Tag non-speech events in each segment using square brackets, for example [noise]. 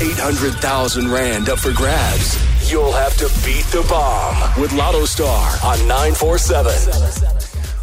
800,000 Rand up for grabs. You'll have to beat the bomb with Lotto Star on 947.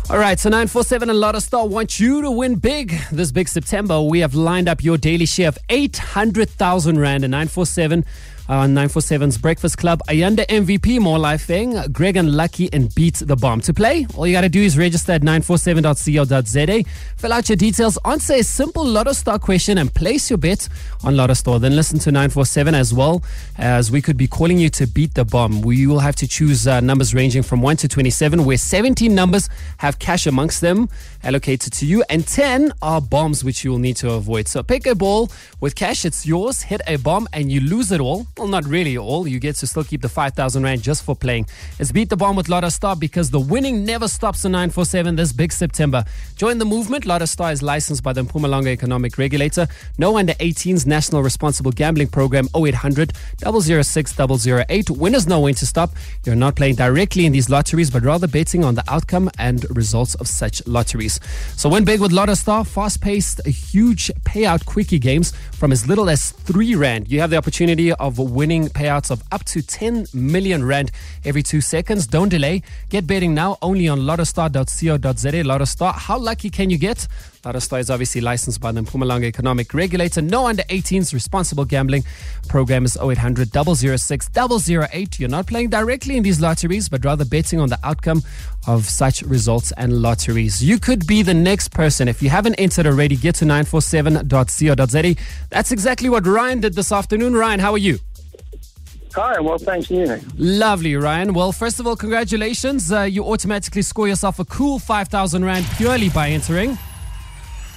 All right, so 947 and Lotto Star want you to win big this big September. We have lined up your daily share of 800,000 Rand and 947 on 947's Breakfast Club. Ayanda MVP, more life thing. Greg and Lucky and Beat the Bomb. To play, all you got to do is register at 947.co.za. Fill out your details, answer a simple Lotto Star question, and place your bet on Lotto Star. Then listen to 947 as well, as we could be calling you to beat the bomb. We will have to choose uh, numbers ranging from 1 to 27, where 17 numbers have cash amongst them allocated to you, and 10 are bombs which you will need to avoid. So pick a ball with cash, it's yours, hit a bomb, and you lose it all. Well, not really all. You get to still keep the 5,000 Rand just for playing. It's Beat the Bomb with Lotto Star because the winning never stops in 947 this big September. Join the movement. Lotto Star is licensed by the Mpumalanga Economic Regulator. No under 18s National Responsible Gambling Program 0800 006 008. Winners know when to stop. You're not playing directly in these lotteries, but rather betting on the outcome and results of such lotteries. So win big with Lotto Star. Fast paced, huge payout quickie games from as little as 3 Rand. You have the opportunity of winning payouts of up to 10 million Rand every two seconds. Don't delay. Get betting now only on lottostar.co.za. Lottostar, how lucky can you get? Lottostar is obviously licensed by the Mpumalanga Economic Regulator. No under 18s responsible gambling. Program is 0800 006 008. You're not playing directly in these lotteries, but rather betting on the outcome of such results and lotteries. You could be the next person. If you haven't entered already, get to 947.co.za. That's exactly what Ryan did this afternoon. Ryan, how are you? Hi, well, thanks you. Lovely, Ryan. Well, first of all, congratulations. Uh, you automatically score yourself a cool 5,000 Rand purely by entering.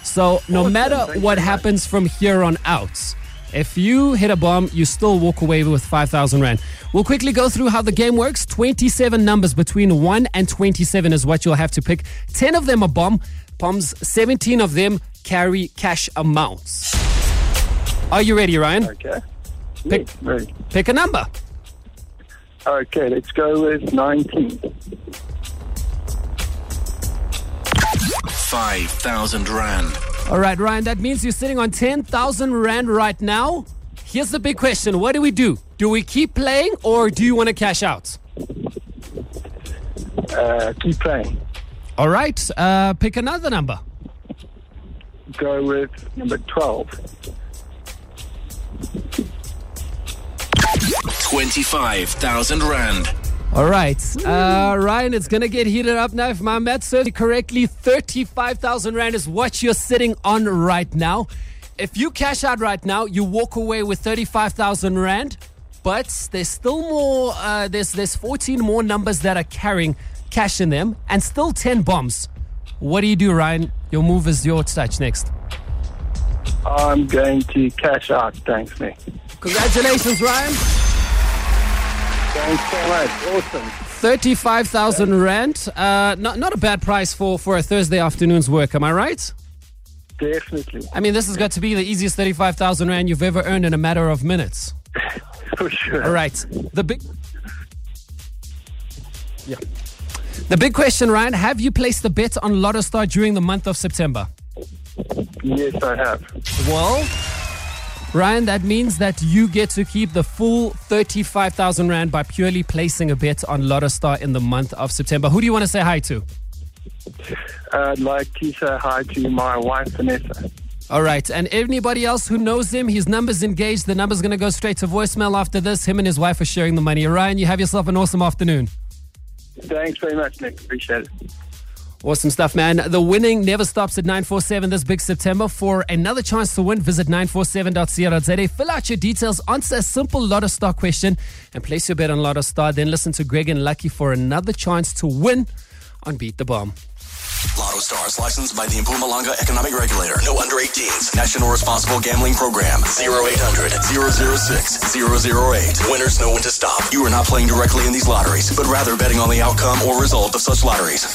So, no Awesome. matter Thank you what very much. happens from here on out, if you hit a bomb, you still walk away with 5,000 Rand. We'll quickly go through how the game works. 27 numbers between 1 and 27 is what you'll have to pick. 10 of them are bomb bombs, 17 of them carry cash amounts. Are you ready, Ryan? Okay. Pick- Yes, ready. Pick a number. Okay, let's go with 19. 5,000 Rand. All right, Ryan, that means you're sitting on 10,000 Rand right now. Here's the big question What do we do? Do we keep playing or do you want to cash out? Uh, keep playing. All right, uh, pick another number. Go with number 12. 25,000 Rand. All right, uh, Ryan, it's going to get heated up now. If my math serves me correctly, 35,000 Rand is what you're sitting on right now. If you cash out right now, you walk away with 35,000 Rand, but there's still more, uh, there's, there's 14 more numbers that are carrying cash in them and still 10 bombs. What do you do, Ryan? Your move is your touch next. I'm going to cash out. Thanks, Nick. Congratulations, Ryan. Thanks so much. Awesome. 35,000 Rand. Uh, not, not a bad price for, for a Thursday afternoon's work, am I right? Definitely. I mean, this has got to be the easiest 35,000 Rand you've ever earned in a matter of minutes. [laughs] For sure. All right. The big. Yeah. The big question, Ryan, have you placed a bet on Lotto Star during the month of September? Yes, I have. Well, Ryan, that means that you get to keep the full 35,000 Rand by purely placing a bet on Lotto Star in the month of September. Who do you want to say hi to? I'd like to say hi to my wife, Vanessa. All right. And anybody else who knows him, his number's engaged. The number's going to go straight to voicemail after this. Him and his wife are sharing the money. Ryan, you have yourself an awesome afternoon. Thanks very much, Nick. Appreciate it. Awesome stuff, man. The winning never stops at 947 this big September. For another chance to win, visit 947.co.za. Fill out your details, answer a simple Lotto Star question, and place your bet on Lotto Star. Then listen to Greg and Lucky for another chance to win on Beat the Bomb. Lotto Stars licensed by the Mpumalanga Economic Regulator. No under 18s. National Responsible Gambling Program. 0800 006 008. Winners know when to stop. You are not playing directly in these lotteries, but rather betting on the outcome or result of such lotteries.